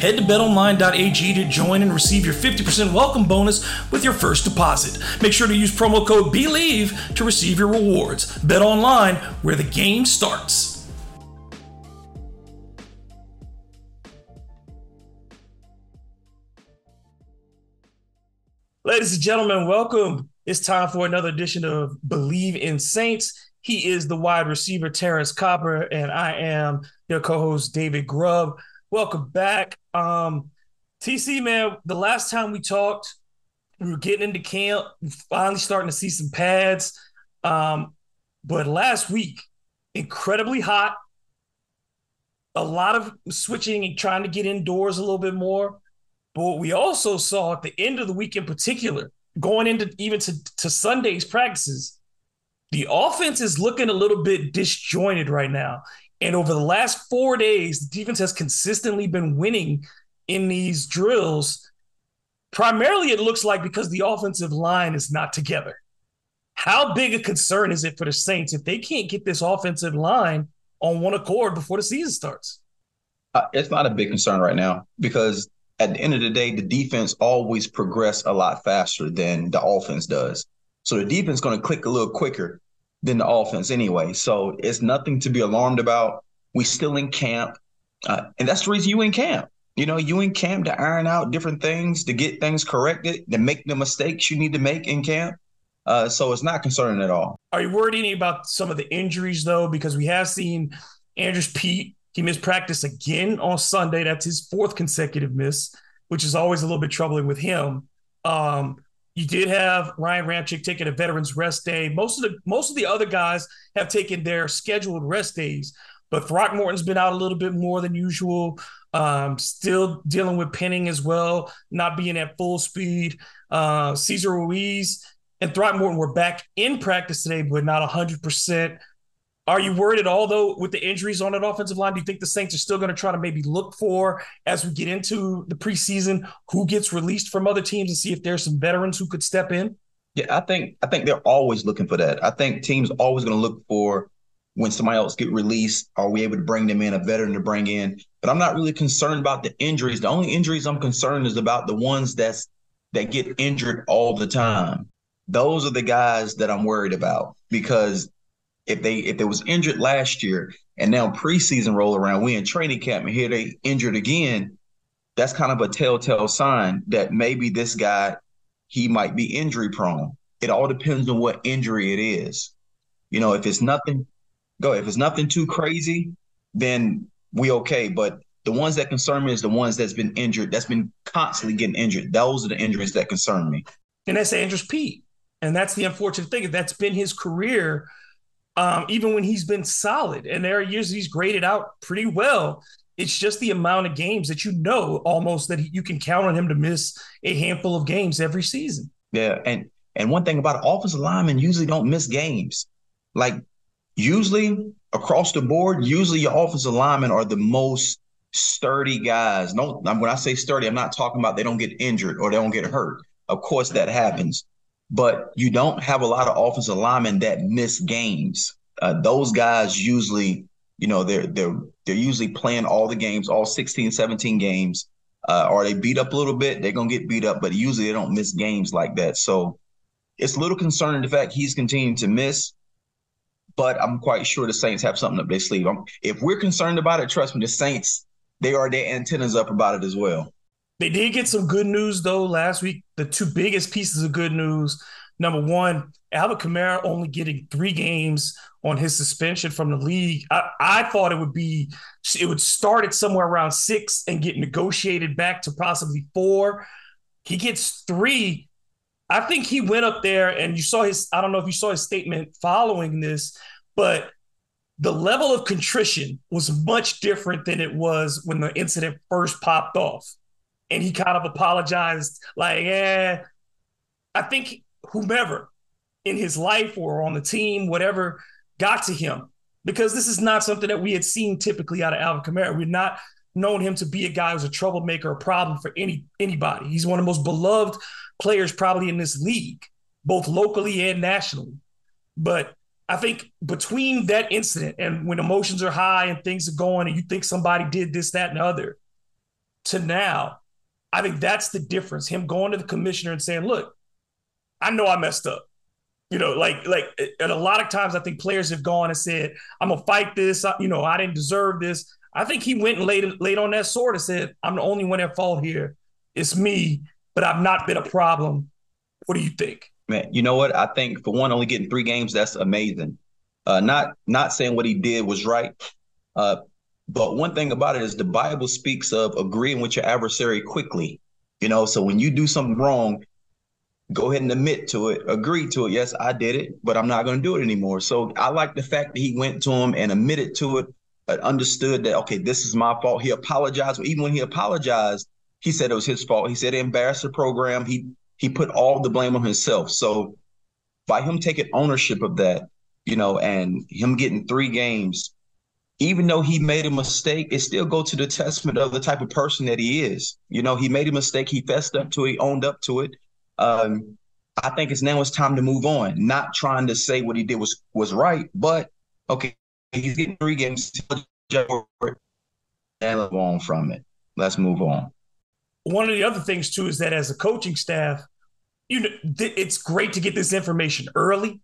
Head to betonline.ag to join and receive your 50% welcome bonus with your first deposit. Make sure to use promo code BELIEVE to receive your rewards. Bet online where the game starts. Ladies and gentlemen, welcome. It's time for another edition of Bleav in Saints. He is the wide receiver Terrance Copper, and I am your co-host David Grubb. Welcome back. Um, TC, man, the last time we talked, we were getting into camp, finally starting to see some pads. Um, but last week, incredibly hot, a lot of switching and trying to get indoors a little bit more. But what we also saw at the end of the week in particular, going into even to, to Sunday's practices, the offense is looking a little bit disjointed right now. And over the last four days, the defense has consistently been winning in these drills. Primarily, it looks like because the offensive line is not together. How big a concern is it for the Saints if they can't get this offensive line on one accord before the season starts? Uh, it's not a big concern right now because at the end of the day, the defense always progress a lot faster than the offense does. So the defense is going to click a little quicker than the offense anyway. So it's nothing to be alarmed about. We still in camp, uh, and that's the reason you in camp. You know, you in camp to iron out different things, to get things corrected, to make the mistakes you need to make in camp. Uh, so it's not concerning at all. Are you worried any about some of the injuries though? Because we have seen Andrus Peat. He missed practice again on Sunday. That's his fourth consecutive miss, which is always a little bit troubling with him. Um, you did have Ryan Ramczyk taking a veterans rest day. Most of the most of the other guys have taken their scheduled rest days, but Throckmorton's been out a little bit more than usual. Um, still dealing with Penning as well, not being at full speed. Uh, Cesar Ruiz and Throckmorton were back in practice today, but not 100%. Are you worried at all, though, with the injuries on that offensive line? Do you think the Saints are still going to try to maybe look for, as we get into the preseason, who gets released from other teams and see if there's some veterans who could step in? Yeah, I think I think they're always looking for that. I think teams always going to look for when somebody else get released. Are we able to bring them in a veteran to bring in? But I'm not really concerned about the injuries. The only injuries I'm concerned is about the ones that's that get injured all the time. Those are the guys that I'm worried about because if they if they was injured last year and now preseason roll around, we in training camp and here they injured again, that's kind of a telltale sign that maybe this guy he might be injury prone. It all depends on what injury it is. You know, if it's nothing, go. If it's nothing too crazy, then we okay. But the ones that concern me is the ones that's been injured, that's been constantly getting injured. Those are the injuries that concern me. And that's Andrus Peat. And that's the unfortunate thing. That's been his career um, even when he's been solid. And there are years he's graded out pretty well. It's just the amount of games that you know almost that you can count on him to miss a handful of games every season. Yeah, and and one thing about offensive linemen usually don't miss games. Like usually across the board, usually your offensive linemen are the most sturdy guys. No, when I say sturdy, I'm not talking about they don't get injured or they don't get hurt. Of course, that happens but you don't have a lot of offensive linemen that miss games. Uh, those guys usually, you know, they're they're they're usually playing all the games, all 16, 17 games. Uh, or they beat up a little bit, they're gonna get beat up, but usually they don't miss games like that. So it's a little concerning the fact he's continuing to miss, but I'm quite sure the Saints have something up their sleeve. I'm, if we're concerned about it, trust me, the Saints they are their antennas up about it as well. They did get some good news though last week. The two biggest pieces of good news. Number one, Alvin Kamara only getting three games on his suspension from the league. I, I thought it would be it would start at somewhere around six and get negotiated back to possibly four. He gets three. I think he went up there and you saw his, I don't know if you saw his statement following this, but the level of contrition was much different than it was when the incident first popped off. And he kind of apologized, like, yeah, I think whomever in his life or on the team, whatever, got to him because this is not something that we had seen typically out of Alvin Kamara. We're not known him to be a guy who's a troublemaker, a problem for any anybody. He's one of the most beloved players probably in this league, both locally and nationally. But I think between that incident and when emotions are high and things are going and you think somebody did this, that, and the other, to now, I think that's the difference. Him going to the commissioner and saying, look, I know I messed up. You know, like like and a lot of times I think players have gone and said, I'm gonna fight this, you know, I didn't deserve this. I think he went and laid laid on that sword and said, I'm the only one at fault here. It's me, but I've not been a problem. What do you think? Man, you know what? I think for one, only getting three games, that's amazing. Uh, not not saying what he did was right, uh, but one thing about it is the Bible speaks of agreeing with your adversary quickly. You know, so when you do something wrong, go ahead and admit to it, agree to it. Yes, I did it, but I'm not going to do it anymore. So I like the fact that he went to him and admitted to it, uh, understood that okay, this is my fault. He apologized. Even when he apologized, he said it was his fault. He said he embarrassed the program. He he put all the blame on himself. So by him taking ownership of that, you know, and him getting three games, even though he made a mistake, it still go to the testament of the type of person that he is. You know, he made a mistake, he fessed up to it, he owned up to it. Um, I think it's now it's time to move on. Not trying to say what he did was was right, but okay, he's getting three games and move on from it. Let's move on one of the other things too is that as a coaching staff, you know, th- it's great to get this information early.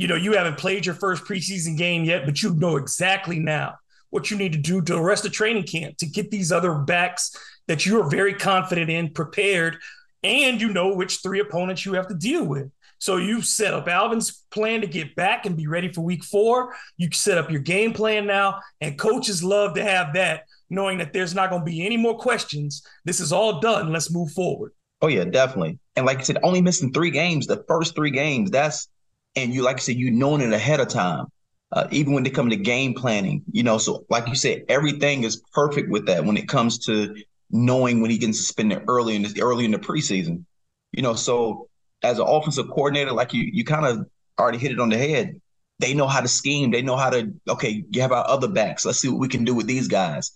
You know, you haven't played your first preseason game yet, but you know exactly now what you need to do to the rest of training camp to get these other backs that you are very confident in prepared, and you know which three opponents you have to deal with. So you set up Alvin's plan to get back and be ready for week four. You set up your game plan now, and coaches love to have that knowing that there's not going to be any more questions. This is all done. Let's move forward. Oh yeah, definitely. And like I said, only missing three games, the first three games. That's and you like I said, you knowing it ahead of time. Uh, even when they come to game planning, you know. So like you said, everything is perfect with that when it comes to knowing when he gets suspended early in the early in the preseason. You know, so as an offensive coordinator, like you you kind of already hit it on the head. They know how to scheme. They know how to okay. You have our other backs. Let's see what we can do with these guys.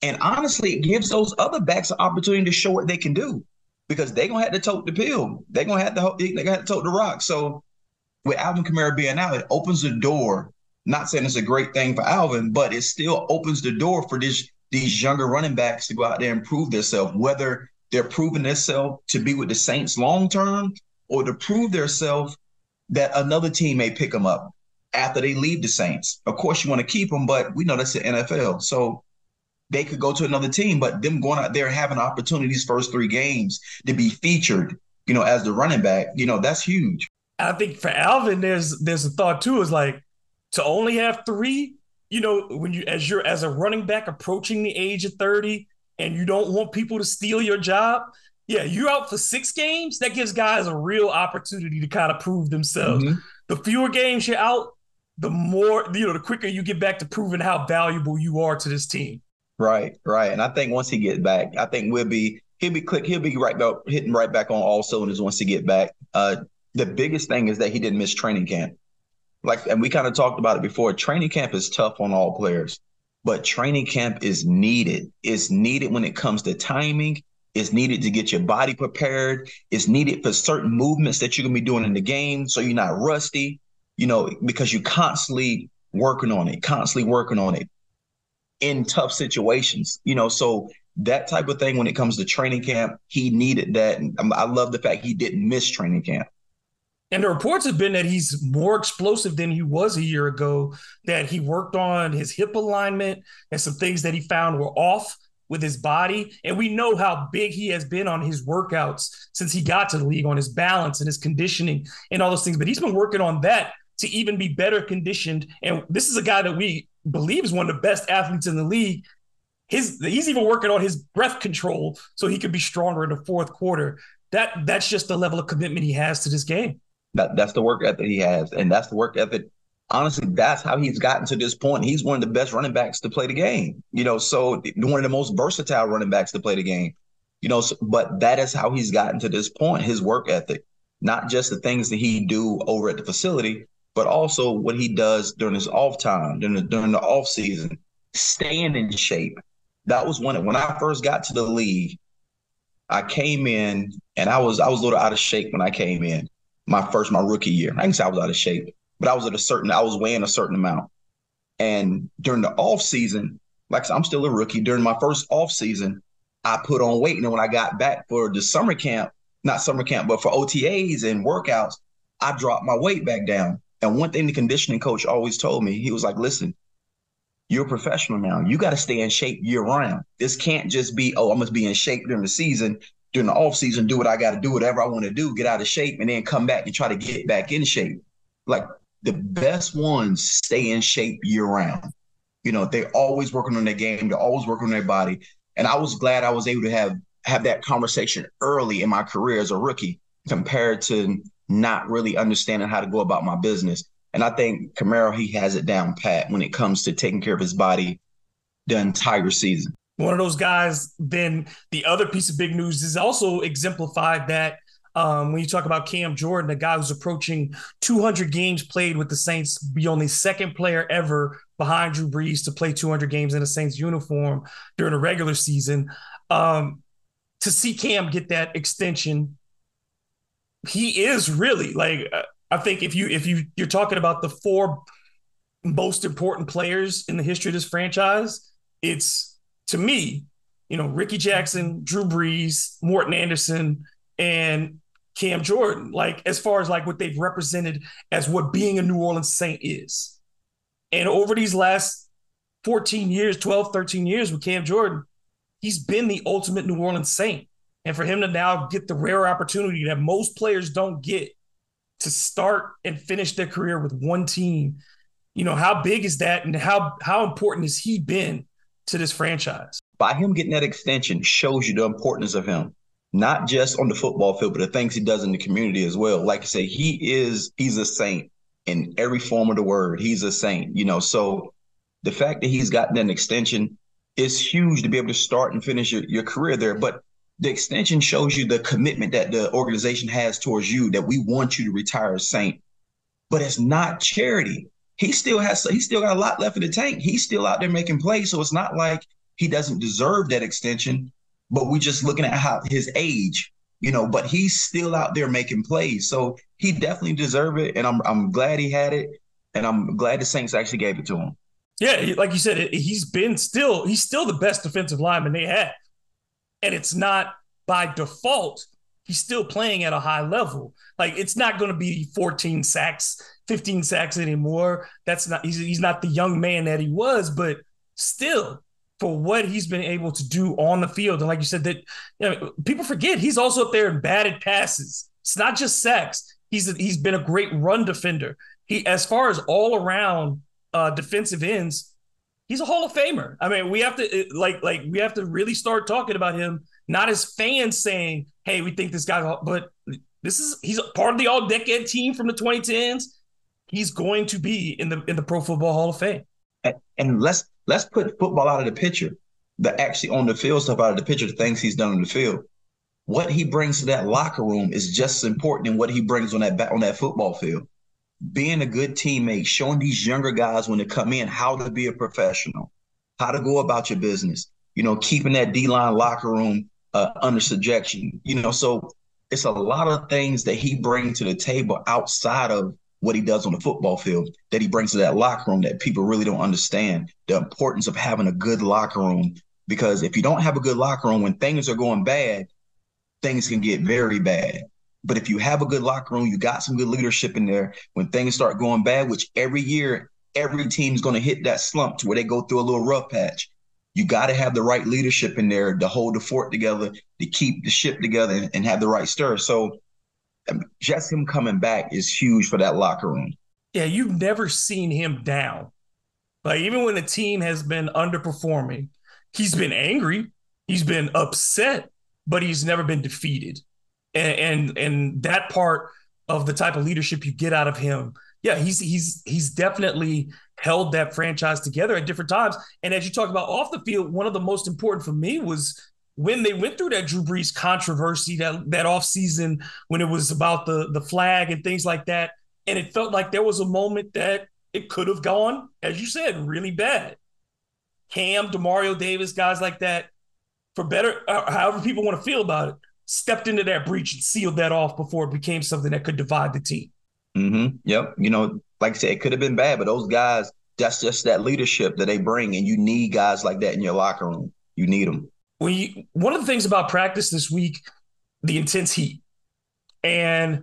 And honestly, it gives those other backs an opportunity to show what they can do because they're gonna have to tote the pill. They're gonna have to they're gonna have to tote the rock. So with Alvin Kamara being out, it opens the door. Not saying it's a great thing for Alvin, but it still opens the door for this these younger running backs to go out there and prove themselves, whether they're proving themselves to be with the Saints long term or to prove themselves that another team may pick them up after they leave the Saints. Of course, you want to keep them, but we know that's the NFL. So they could go to another team, but them going out there having opportunities first three games to be featured, you know, as the running back, you know, that's huge. I think for Alvin, there's there's a thought too, is like to only have three, you know, when you as you're as a running back approaching the age of 30 and you don't want people to steal your job. Yeah, you're out for six games. That gives guys a real opportunity to kind of prove themselves. Mm-hmm. The fewer games you're out, the more, you know, the quicker you get back to proving how valuable you are to this team. Right, right. And I think once he gets back, I think we'll be he'll be click he'll be right back hitting right back on all cylinders once he get back. Uh the biggest thing is that he didn't miss training camp. Like and we kind of talked about it before. Training camp is tough on all players, but training camp is needed. It's needed when it comes to timing. It's needed to get your body prepared. It's needed for certain movements that you're gonna be doing in the game so you're not rusty, you know, because you're constantly working on it, constantly working on it in tough situations, you know. So that type of thing when it comes to training camp, he needed that. And I love the fact he didn't miss training camp. And the reports have been that he's more explosive than he was a year ago, that he worked on his hip alignment and some things that he found were off. with his body. And we know how big he has been on his workouts since he got to the league, on his balance and his conditioning and all those things. But he's been working on that to even be better conditioned. And this is a guy that we believe is one of the best athletes in the league. His he's even working on his breath control so he could be stronger in the fourth quarter. That that's just the level of commitment he has to this game. That that's the work ethic he has, and that's the work ethic honestly, that's how he's gotten to this point. He's one of the best running backs to play the game. You know, so one of the most versatile running backs to play the game. You know, so, but that is how he's gotten to this point. His work ethic, not just the things that he do over at the facility, but also what he does during his off time, during the, during the off season, staying in shape. That was when when I first got to the league. I came in and I was I was a little out of shape when I came in. My first my rookie year. I can say I was out of shape but I was at a certain, I was weighing a certain amount. And during the off season, like I'm still a rookie. During my first off season, I put on weight. And then when I got back for the summer camp, not summer camp, but for OTAs and workouts, I dropped my weight back down. And one thing the conditioning coach always told me, he was like, listen, you're a professional now. You got to stay in shape year round. This can't just be, oh, I must be in shape during the season. During the off season, do what I got to do, whatever I want to do, get out of shape, and then come back and try to get back in shape. Like the best ones stay in shape year round. You know, they're always working on their game, they're always working on their body. And I was glad I was able to have have that conversation early in my career as a rookie compared to not really understanding how to go about my business. And I think Kamara, he has it down pat when it comes to taking care of his body the entire season. One of those guys, then the other piece of big news is also exemplified that um, when you talk about Cam Jordan, a guy who's approaching 200 games played with the Saints, be only second player ever behind Drew Brees to play 200 games in a Saints uniform during a regular season. Um, to see Cam get that extension, he is really like uh, I think if you if you you're talking about the four most important players in the history of this franchise, it's to me, you know, Rickey Jackson, Drew Brees, Morten Andersen, and Cam Jordan, like as far as like what they've represented as what being a New Orleans Saint is. And over these last 14 years, 12, 13 years with Cam Jordan, he's been the ultimate New Orleans Saint. And for him to now get the rare opportunity that most players don't get to start and finish their career with one team, you know, how big is that and how how important has he been to this franchise? By him getting that extension shows you the importance of him not just on the football field, but the things he does in the community as well. Like I say, he is he's a saint in every form of the word. He's a saint, you know. So the fact that he's gotten an extension is huge to be able to start and finish your, your career there. But the extension shows you the commitment that the organization has towards you that we want you to retire as saint. But it's not charity. He still has he still got a lot left in the tank. He's still out there making plays. So it's not like he doesn't deserve that extension but we're just looking at how his age, you know, but he's still out there making plays. So he definitely deserved it. And I'm I'm glad he had it. And I'm glad the Saints actually gave it to him. Yeah, like you said, he's been still he's still the best defensive lineman they have. And it's not by default, he's still playing at a high level. Like it's not going to be 14 sacks, 15 sacks anymore. That's not he's he's not the young man that he was, but still for what he's been able to do on the field. And like you said, that you know, people forget he's also up there in batted passes. It's not just sacks. He's a, he's been a great run defender. He as far as all around uh, defensive ends, he's a Hall of Famer. I mean, we have to like like we have to really start talking about him, not as fans saying, "Hey, we think this guy," but this is he's part of the All Decade team from the 2010s. He's going to be in the in the Pro Football Hall of Fame. And, and let's Let's put football out of the picture, the actually on the field stuff out of the picture, the things he's done on the field. What he brings to that locker room is just as important than what he brings on that on that football field. Being a good teammate, showing these younger guys when they come in how to be a professional, how to go about your business. You know, keeping that D line locker room uh, under subjection. You know, so it's a lot of things that he brings to the table outside of what he does on the football field that he brings to that locker room that people really don't understand the importance of having a good locker room because if you don't have a good locker room when things are going bad things can get very bad but if you have a good locker room you got some good leadership in there when things start going bad which every year every team's going to hit that slump to where they go through a little rough patch you got to have the right leadership in there to hold the fort together, to keep the ship together, and, have the right stir. So um, just him coming back is huge for that locker room. Yeah, you've never seen him down. Like even when the team has been underperforming, he's been angry, he's been upset, but he's never been defeated. And and, and that part of the type of leadership you get out of him, yeah, he's he's he's definitely held that franchise together at different times. And as you talk about off the field, one of the most important for me was when they went through that Drew Brees controversy that that off season when it was about the the flag and things like that, and it felt like there was a moment that it could have gone, as you said, really bad. Cam, Demario Davis, guys like that, for better, uh, however people want to feel about it, stepped into that breach and sealed that off before it became something that could divide the team. Mm-hmm. Yep. You know, like I said, it could have been bad, but those guys, that's just that leadership that they bring, and you need guys like that in your locker room. You need them. You, one of the things about practice this week, the intense heat, and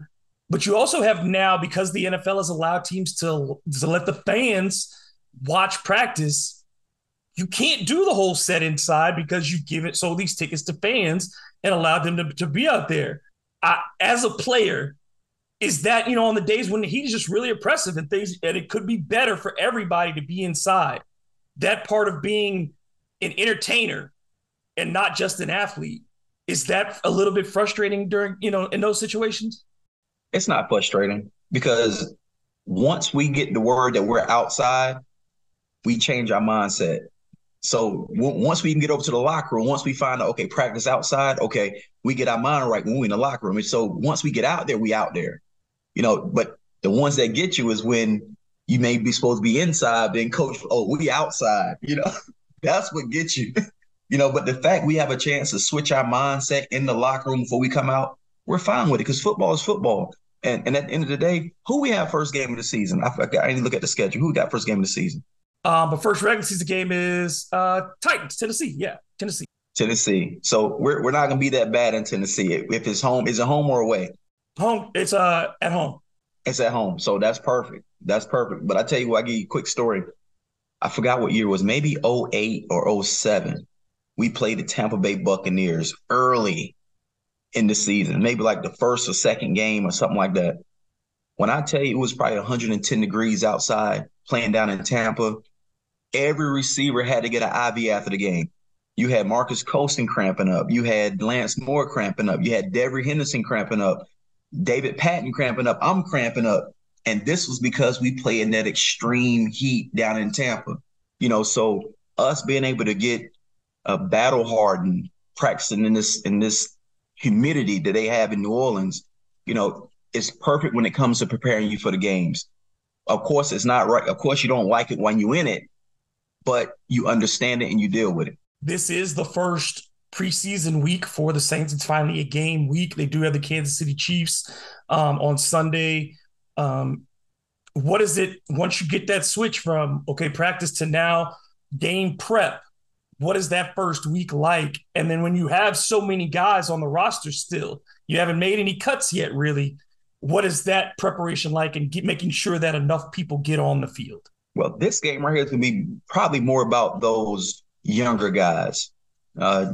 but you also have now because the NFL has allowed teams to to let the fans watch practice. You can't do the whole set inside because you give it sold these tickets to fans and allowed them to, to be out there. I, as a player, is that you know on the days when he's just really oppressive and things and it could be better for everybody to be inside. That part of being an entertainer and not just an athlete is that a little bit frustrating during you know in those situations? It's not frustrating because once we get the word that we're outside we change our mindset. So w- once we can get over to the locker room, once we find out, okay, practice outside, okay, we get our mind right when we're in the locker room. And so once we get out there, we out there you know, but the ones that get you is when you may be supposed to be inside, then coach, oh, we outside, you know, that's what gets you. you know, but the fact we have a chance to switch our mindset in the locker room before we come out, we're fine with it because football is football. And, and at the end of the day, who we have first game of the season? I, I need to look at the schedule. Who got first game of the season? Um, but first regular season game is uh, Titans, Tennessee. Yeah, Tennessee. Tennessee. So we're we're not gonna be that bad in Tennessee. If it's home, is it home or away? Home. It's uh at home. It's at home. So that's perfect. That's perfect. But I tell you what, I give you a quick story. I forgot what year it was, maybe 08 or 07. We played the Tampa Bay Buccaneers early in the season, maybe like the first or second game or something like that. When I tell you it was probably 110 degrees outside playing down in Tampa, every receiver had to get an IV after the game. You had Marques Colston cramping up. You had Lance Moore cramping up. You had Devery Henderson cramping up. David Patten cramping up. I'm cramping up. And this was because we play in that extreme heat down in Tampa. You know, so us being able to get a battle hardened practicing in this in this humidity that they have in New Orleans, you know, it's perfect when it comes to preparing you for the games. Of course, it's not right. Of course, you don't like it when you're in it, but you understand it and you deal with it. This is the first preseason week for the Saints. It's finally a game week. They do have the Kansas City Chiefs um, on Sunday. Um, what is it once you get that switch from okay practice to now game prep? What is that first week like? And then when you have so many guys on the roster still, you haven't made any cuts yet, really. What is that preparation like and making sure that enough people get on the field? Well, this game right here is going to be probably more about those younger guys. Uh,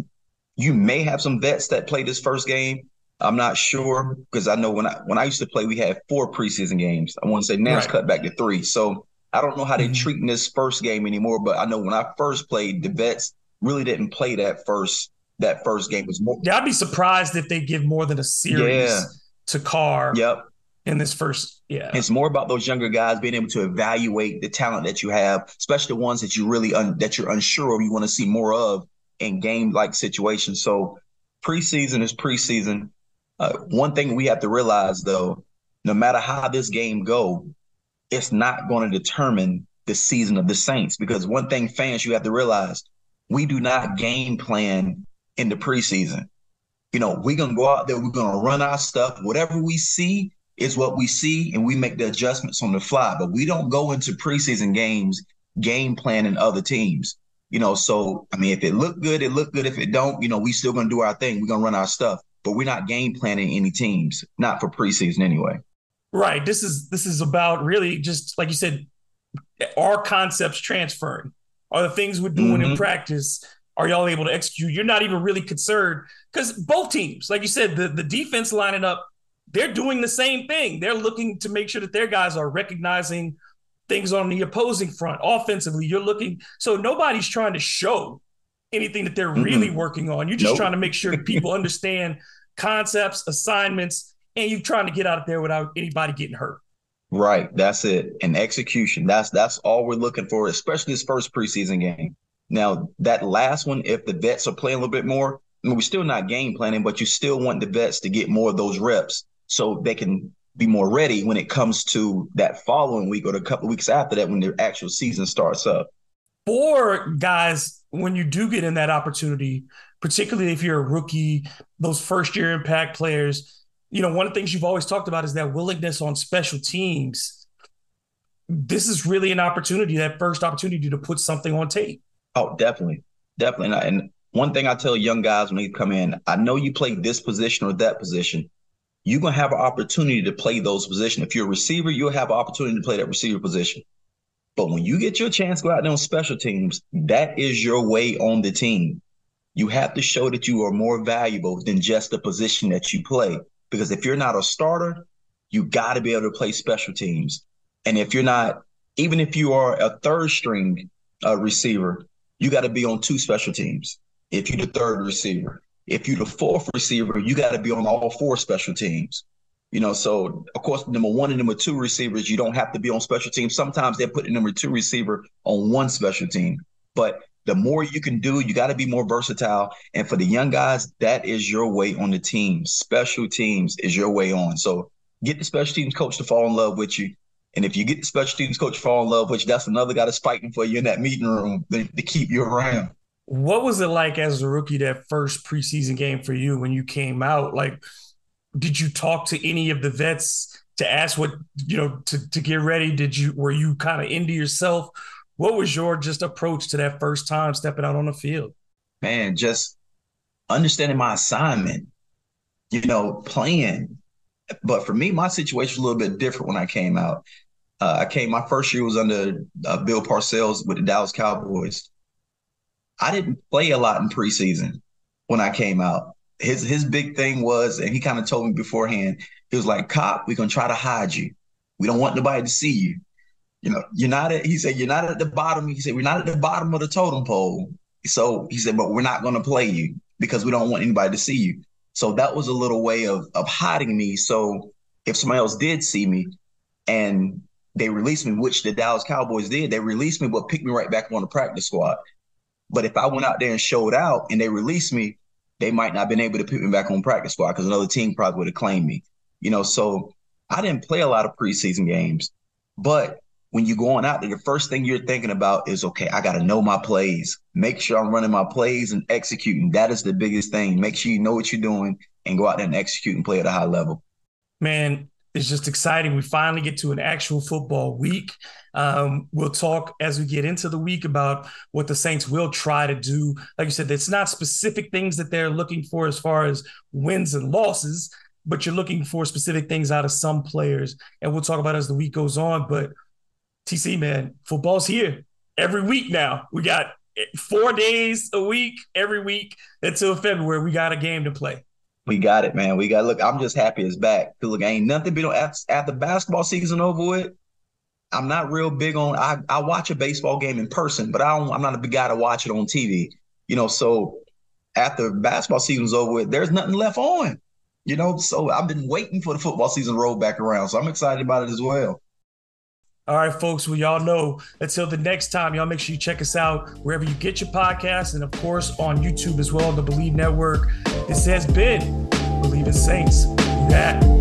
you may have some vets that play this first game. I'm not sure because I know when I when I used to play, we had four preseason games. I want to say now right. it's cut back to three. So I don't know how they're mm-hmm. treating this first game anymore. But I know when I first played, the vets really didn't play that first that first game. It was more. Yeah, I'd be surprised if they give more than a series yeah. to Carr. Yep. In this first, yeah, it's more about those younger guys being able to evaluate the talent that you have, especially the ones that you really un- that you're unsure of. You want to see more of in game like situations. So preseason is preseason. Uh, one thing we have to realize though, no matter how this game go, it's not going to determine the season of the Saints because one thing fans you have to realize, we do not game plan in the preseason. You know, we're gonna go out there, we're gonna run our stuff. Whatever we see is what we see, and we make the adjustments on the fly. But we don't go into preseason games game planning other teams. You know, so I mean, if it looked good, it looked good. If it don't, you know, we still gonna do our thing. We're gonna run our stuff, but we're not game planning any teams, not for preseason anyway. Right. This is this is about really just like you said, our concepts transferring. Are the things we're doing mm-hmm. in practice, are y'all able to execute? You're not even really concerned because both teams, like you said, the, the defense lining up, they're doing the same thing. They're looking to make sure that their guys are recognizing things on the opposing front. Offensively, you're looking, so nobody's trying to show anything that they're mm-hmm. really working on. You're just nope. trying to make sure people understand concepts, assignments, and you're trying to get out of there without anybody getting hurt. Right. That's it. And execution. That's that's all we're looking for, especially this first preseason game. Now, that last one, if the vets are playing a little bit more, I mean, we're still not game planning, but you still want the vets to get more of those reps so they can be more ready when it comes to that following week or the couple weeks after that when the actual season starts up. For guys, when you do get in that opportunity, particularly if you're a rookie, those first year impact players, you know, one of the things you've always talked about is that willingness on special teams. This is really an opportunity, that first opportunity to put something on tape. Oh, definitely. Definitely. And one thing I tell young guys when they come in, I know you play this position or that position. You're going to have an opportunity to play those positions. If you're a receiver, you'll have an opportunity to play that receiver position. But when you get your chance go out there on special teams, that is your way on the team. You have to show that you are more valuable than just the position that you play. Because if you're not a starter, you got to be able to play special teams. And if you're not, even if you are a third string uh, receiver, you got to be on two special teams. If you're the third receiver, if you're the fourth receiver, you got to be on all four special teams. You know, so of course, number one and number two receivers, you don't have to be on special teams. Sometimes they put the number two receiver on one special team. But the more you can do, you got to be more versatile. And for the young guys, that is your way on the team. Special teams is your way on. So get the special teams coach to fall in love with you. And if you get the special teams coach to fall in love with you, that's another guy that's fighting for you in that meeting room to, to keep you around. What was it like as a rookie that first preseason game for you when you came out? Like, did you talk to any of the vets to ask what you know to to get ready? Did you were you kind of into yourself? What was your just approach to that first time stepping out on the field? Man, just understanding my assignment, you know, playing. But for me, my situation was a little bit different when I came out. Uh, I came, my first year was under uh, Bill Parcells with the Dallas Cowboys. I didn't play a lot in preseason when I came out his his big thing was, and he kind of told me beforehand, he was like, "Cop, we're gonna try to hide you. We don't want nobody to see you. You know, you're not at." He said, "You're not at the bottom." He said, "We're not at the bottom of the totem pole." So he said, "But we're not gonna play you because we don't want anybody to see you." So that was a little way of of hiding me. So if somebody else did see me, and they released me, which the Dallas Cowboys did, they released me, but picked me right back on the practice squad. But if I went out there and showed out and they released me, they might not have been able to put me back on practice squad because another team probably would have claimed me. You know, so I didn't play a lot of preseason games, but when you're going out there, the first thing you're thinking about is, okay, I got to know my plays. Make sure I'm running my plays and executing. That is the biggest thing. Make sure you know what you're doing and go out there and execute and play at a high level. Man, it's just exciting. We finally get to an actual football week. Um, we'll talk as we get into the week about what the Saints will try to do. Like you said, it's not specific things that they're looking for as far as wins and losses, but you're looking for specific things out of some players. And we'll talk about as the week goes on. But TC, man, football's here every week now. We got four days a week, every week until February. We got a game to play. We got it, man. We got look. I'm just happy it's back. Look, ain't nothing been after, after basketball season over with. I'm not real big on. I, I watch a baseball game in person, but I don't. I'm not a big guy to watch it on TV. You know, so after basketball season's over with, there's nothing left on. You know, so I've been waiting for the football season to roll back around. So I'm excited about it as well. All right, folks. Well, y'all know until the next time, y'all make sure you check us out wherever you get your podcasts and, of course, on YouTube as well, the Bleav Network. This has been Bleav in Saints. That.